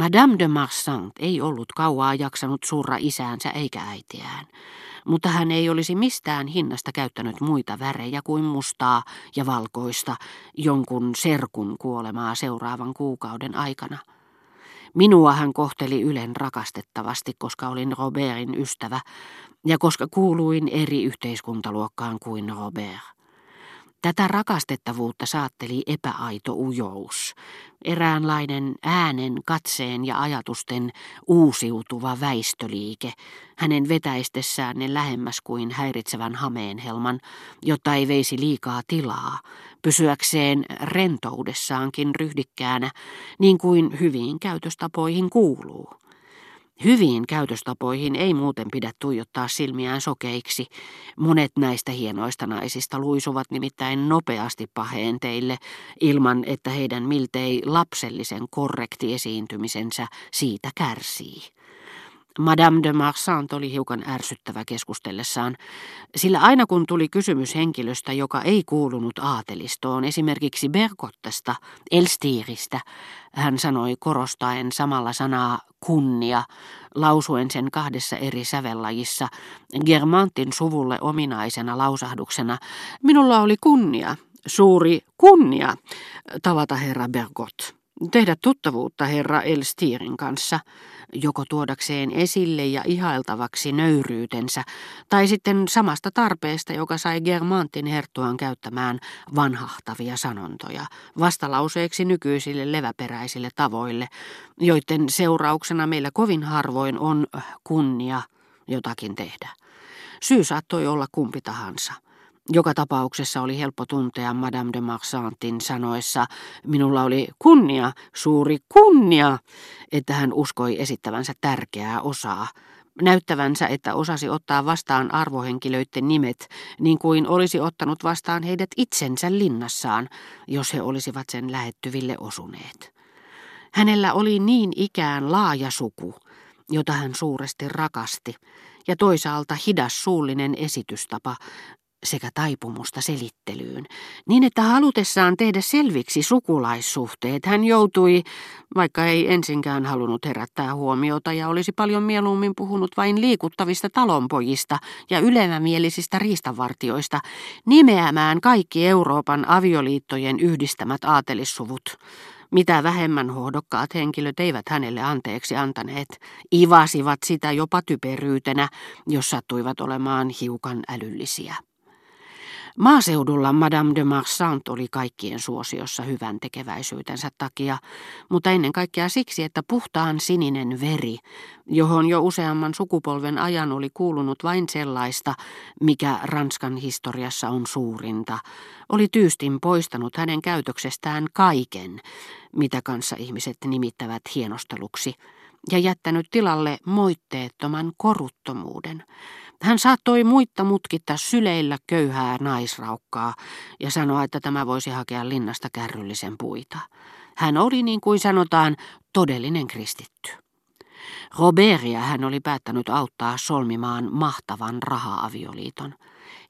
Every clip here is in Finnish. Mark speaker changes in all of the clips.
Speaker 1: Madame de Marsant ei ollut kauaa jaksanut surra isäänsä eikä äitiään, mutta hän ei olisi mistään hinnasta käyttänyt muita värejä kuin mustaa ja valkoista jonkun serkun kuolemaa seuraavan kuukauden aikana. Minua hän kohteli ylen rakastettavasti, koska olin Robertin ystävä ja koska kuuluin eri yhteiskuntaluokkaan kuin Robert. Tätä rakastettavuutta saatteli epäaito ujous, eräänlainen äänen, katseen ja ajatusten uusiutuva väistöliike, hänen vetäistessään ne lähemmäs kuin häiritsevän hameenhelman, jotta ei veisi liikaa tilaa, pysyäkseen rentoudessaankin ryhdikkäänä, niin kuin hyviin käytöstapoihin kuuluu. Hyviin käytöstapoihin ei muuten pidä tuijottaa silmiään sokeiksi. Monet näistä hienoista naisista luisuvat nimittäin nopeasti paheen teille, ilman että heidän miltei lapsellisen korrekti esiintymisensä siitä kärsii. Madame de Marsant oli hiukan ärsyttävä keskustellessaan, sillä aina kun tuli kysymys henkilöstä, joka ei kuulunut aatelistoon, esimerkiksi Bergottesta, Elstiiristä, hän sanoi korostaen samalla sanaa kunnia, lausuen sen kahdessa eri sävellajissa, Germantin suvulle ominaisena lausahduksena, minulla oli kunnia, suuri kunnia, tavata herra Bergot tehdä tuttavuutta herra Elstirin kanssa, joko tuodakseen esille ja ihailtavaksi nöyryytensä, tai sitten samasta tarpeesta, joka sai Germantin herttuan käyttämään vanhahtavia sanontoja, vastalauseeksi nykyisille leväperäisille tavoille, joiden seurauksena meillä kovin harvoin on kunnia jotakin tehdä. Syy saattoi olla kumpi tahansa – joka tapauksessa oli helppo tuntea Madame de Marsantin sanoessa, minulla oli kunnia, suuri kunnia, että hän uskoi esittävänsä tärkeää osaa, näyttävänsä, että osasi ottaa vastaan arvohenkilöiden nimet, niin kuin olisi ottanut vastaan heidät itsensä linnassaan, jos he olisivat sen lähettyville osuneet. Hänellä oli niin ikään laaja suku, jota hän suuresti rakasti, ja toisaalta hidas suullinen esitystapa, sekä taipumusta selittelyyn, niin että halutessaan tehdä selviksi sukulaissuhteet hän joutui, vaikka ei ensinkään halunnut herättää huomiota ja olisi paljon mieluummin puhunut vain liikuttavista talonpojista ja ylevämielisistä riistavartioista, nimeämään kaikki Euroopan avioliittojen yhdistämät aatelissuvut. Mitä vähemmän hohdokkaat henkilöt eivät hänelle anteeksi antaneet, ivasivat sitä jopa typeryytenä, jos sattuivat olemaan hiukan älyllisiä. Maaseudulla Madame de Marsant oli kaikkien suosiossa hyvän tekeväisyytensä takia, mutta ennen kaikkea siksi, että puhtaan sininen veri, johon jo useamman sukupolven ajan oli kuulunut vain sellaista, mikä Ranskan historiassa on suurinta, oli tyystin poistanut hänen käytöksestään kaiken, mitä kanssa ihmiset nimittävät hienosteluksi, ja jättänyt tilalle moitteettoman koruttomuuden. Hän saattoi muitta mutkittaa syleillä köyhää naisraukkaa ja sanoa, että tämä voisi hakea linnasta kärryllisen puita. Hän oli niin kuin sanotaan todellinen kristitty. Roberia hän oli päättänyt auttaa solmimaan mahtavan raha-avioliiton.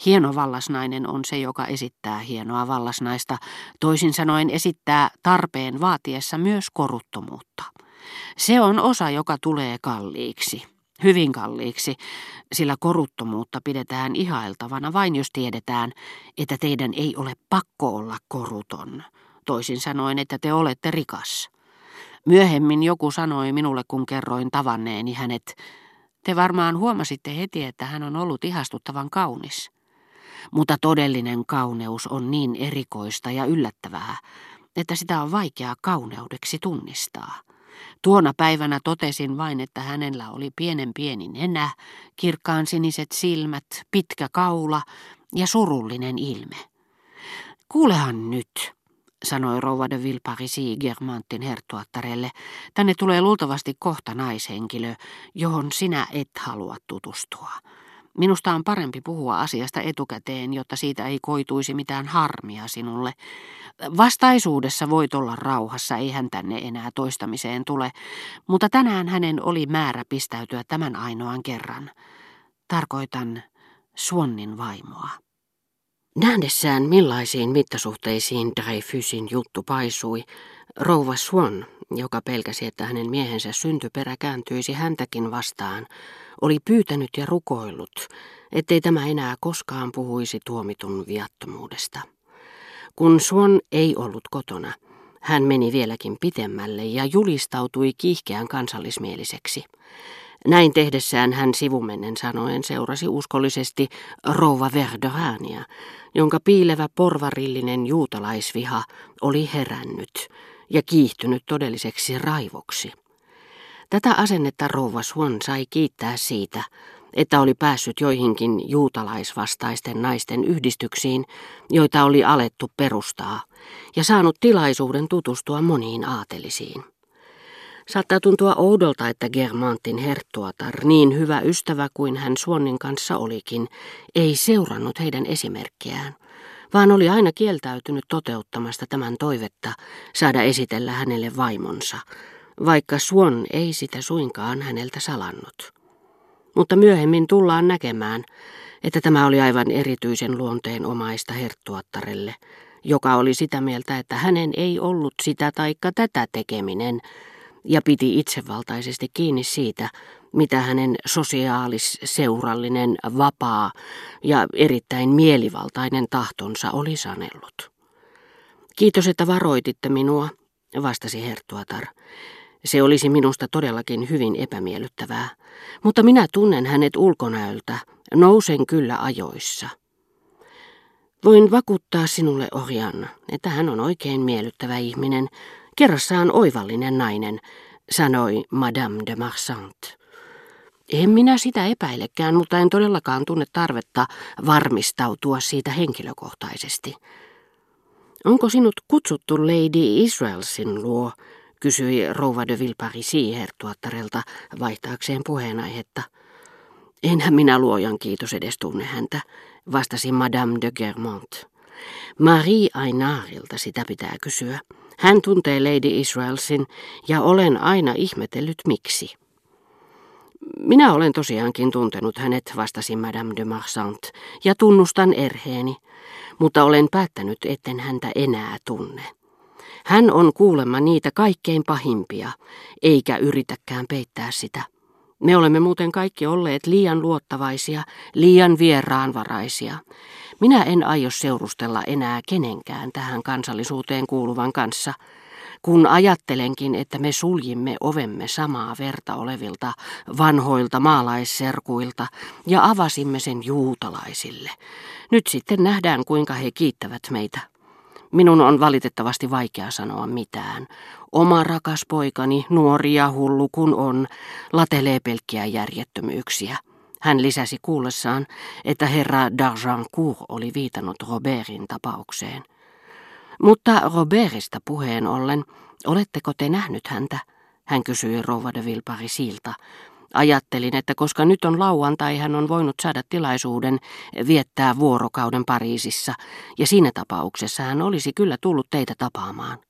Speaker 1: Hieno vallasnainen on se, joka esittää hienoa vallasnaista, toisin sanoen esittää tarpeen vaatiessa myös koruttomuutta. Se on osa, joka tulee kalliiksi hyvin kalliiksi, sillä koruttomuutta pidetään ihailtavana vain jos tiedetään, että teidän ei ole pakko olla koruton, toisin sanoen, että te olette rikas. Myöhemmin joku sanoi minulle, kun kerroin tavanneeni hänet, te varmaan huomasitte heti, että hän on ollut ihastuttavan kaunis. Mutta todellinen kauneus on niin erikoista ja yllättävää, että sitä on vaikea kauneudeksi tunnistaa. Tuona päivänä totesin vain, että hänellä oli pienen pieni nenä, kirkkaan siniset silmät, pitkä kaula ja surullinen ilme. Kuulehan nyt, sanoi rouva de Villeparisi Germantin herttuattarelle. Tänne tulee luultavasti kohta naishenkilö, johon sinä et halua tutustua. Minusta on parempi puhua asiasta etukäteen, jotta siitä ei koituisi mitään harmia sinulle. Vastaisuudessa voit olla rauhassa, ei hän tänne enää toistamiseen tule, mutta tänään hänen oli määrä pistäytyä tämän ainoan kerran. Tarkoitan Suonnin vaimoa. Nähdessään millaisiin mittasuhteisiin Dreyfusin juttu paisui, Rouva Swan, joka pelkäsi, että hänen miehensä syntyperä kääntyisi häntäkin vastaan, oli pyytänyt ja rukoillut, ettei tämä enää koskaan puhuisi tuomitun viattomuudesta. Kun Swan ei ollut kotona, hän meni vieläkin pitemmälle ja julistautui kiihkeän kansallismieliseksi. Näin tehdessään hän sivumennen sanoen seurasi uskollisesti rouva Verdorania, jonka piilevä porvarillinen juutalaisviha oli herännyt ja kiihtynyt todelliseksi raivoksi. Tätä asennetta rouva Swan sai kiittää siitä, että oli päässyt joihinkin juutalaisvastaisten naisten yhdistyksiin, joita oli alettu perustaa, ja saanut tilaisuuden tutustua moniin aatelisiin. Saattaa tuntua oudolta, että Germantin herttuatar, niin hyvä ystävä kuin hän Suonnin kanssa olikin, ei seurannut heidän esimerkkiään, vaan oli aina kieltäytynyt toteuttamasta tämän toivetta saada esitellä hänelle vaimonsa, vaikka Suon ei sitä suinkaan häneltä salannut. Mutta myöhemmin tullaan näkemään, että tämä oli aivan erityisen luonteen omaista herttuattarelle, joka oli sitä mieltä, että hänen ei ollut sitä taikka tätä tekeminen, ja piti itsevaltaisesti kiinni siitä, mitä hänen sosiaalis-seurallinen, vapaa ja erittäin mielivaltainen tahtonsa oli sanellut. Kiitos, että varoititte minua, vastasi Herttuatar. Se olisi minusta todellakin hyvin epämiellyttävää, mutta minä tunnen hänet ulkonäöltä, nousen kyllä ajoissa. Voin vakuuttaa sinulle, Orjan, että hän on oikein miellyttävä ihminen, kerrassaan oivallinen nainen, sanoi Madame de Marsant. En minä sitä epäilekään, mutta en todellakaan tunne tarvetta varmistautua siitä henkilökohtaisesti. Onko sinut kutsuttu Lady Israelsin luo, kysyi rouva de Villeparisi hertuattarelta vaihtaakseen puheenaihetta. Enhän minä luojan kiitos edes tunne häntä, vastasi Madame de Germont. Marie Ainaarilta sitä pitää kysyä. Hän tuntee Lady Israelsin ja olen aina ihmetellyt miksi. Minä olen tosiaankin tuntenut hänet, vastasi Madame de Marsant, ja tunnustan erheeni, mutta olen päättänyt, etten häntä enää tunne. Hän on kuulemma niitä kaikkein pahimpia, eikä yritäkään peittää sitä. Me olemme muuten kaikki olleet liian luottavaisia, liian vieraanvaraisia. Minä en aio seurustella enää kenenkään tähän kansallisuuteen kuuluvan kanssa, kun ajattelenkin, että me suljimme ovemme samaa verta olevilta vanhoilta maalaisserkuilta ja avasimme sen juutalaisille. Nyt sitten nähdään, kuinka he kiittävät meitä. Minun on valitettavasti vaikea sanoa mitään. Oma rakas poikani, nuori ja hullu kun on, latelee pelkkiä järjettömyyksiä. Hän lisäsi kuullessaan, että herra d'Argencourt oli viitannut Robertin tapaukseen. Mutta Robertista puheen ollen, oletteko te nähnyt häntä? Hän kysyi rouva de Vilparisilta. Ajattelin, että koska nyt on lauantai, hän on voinut saada tilaisuuden viettää vuorokauden Pariisissa, ja siinä tapauksessa hän olisi kyllä tullut teitä tapaamaan.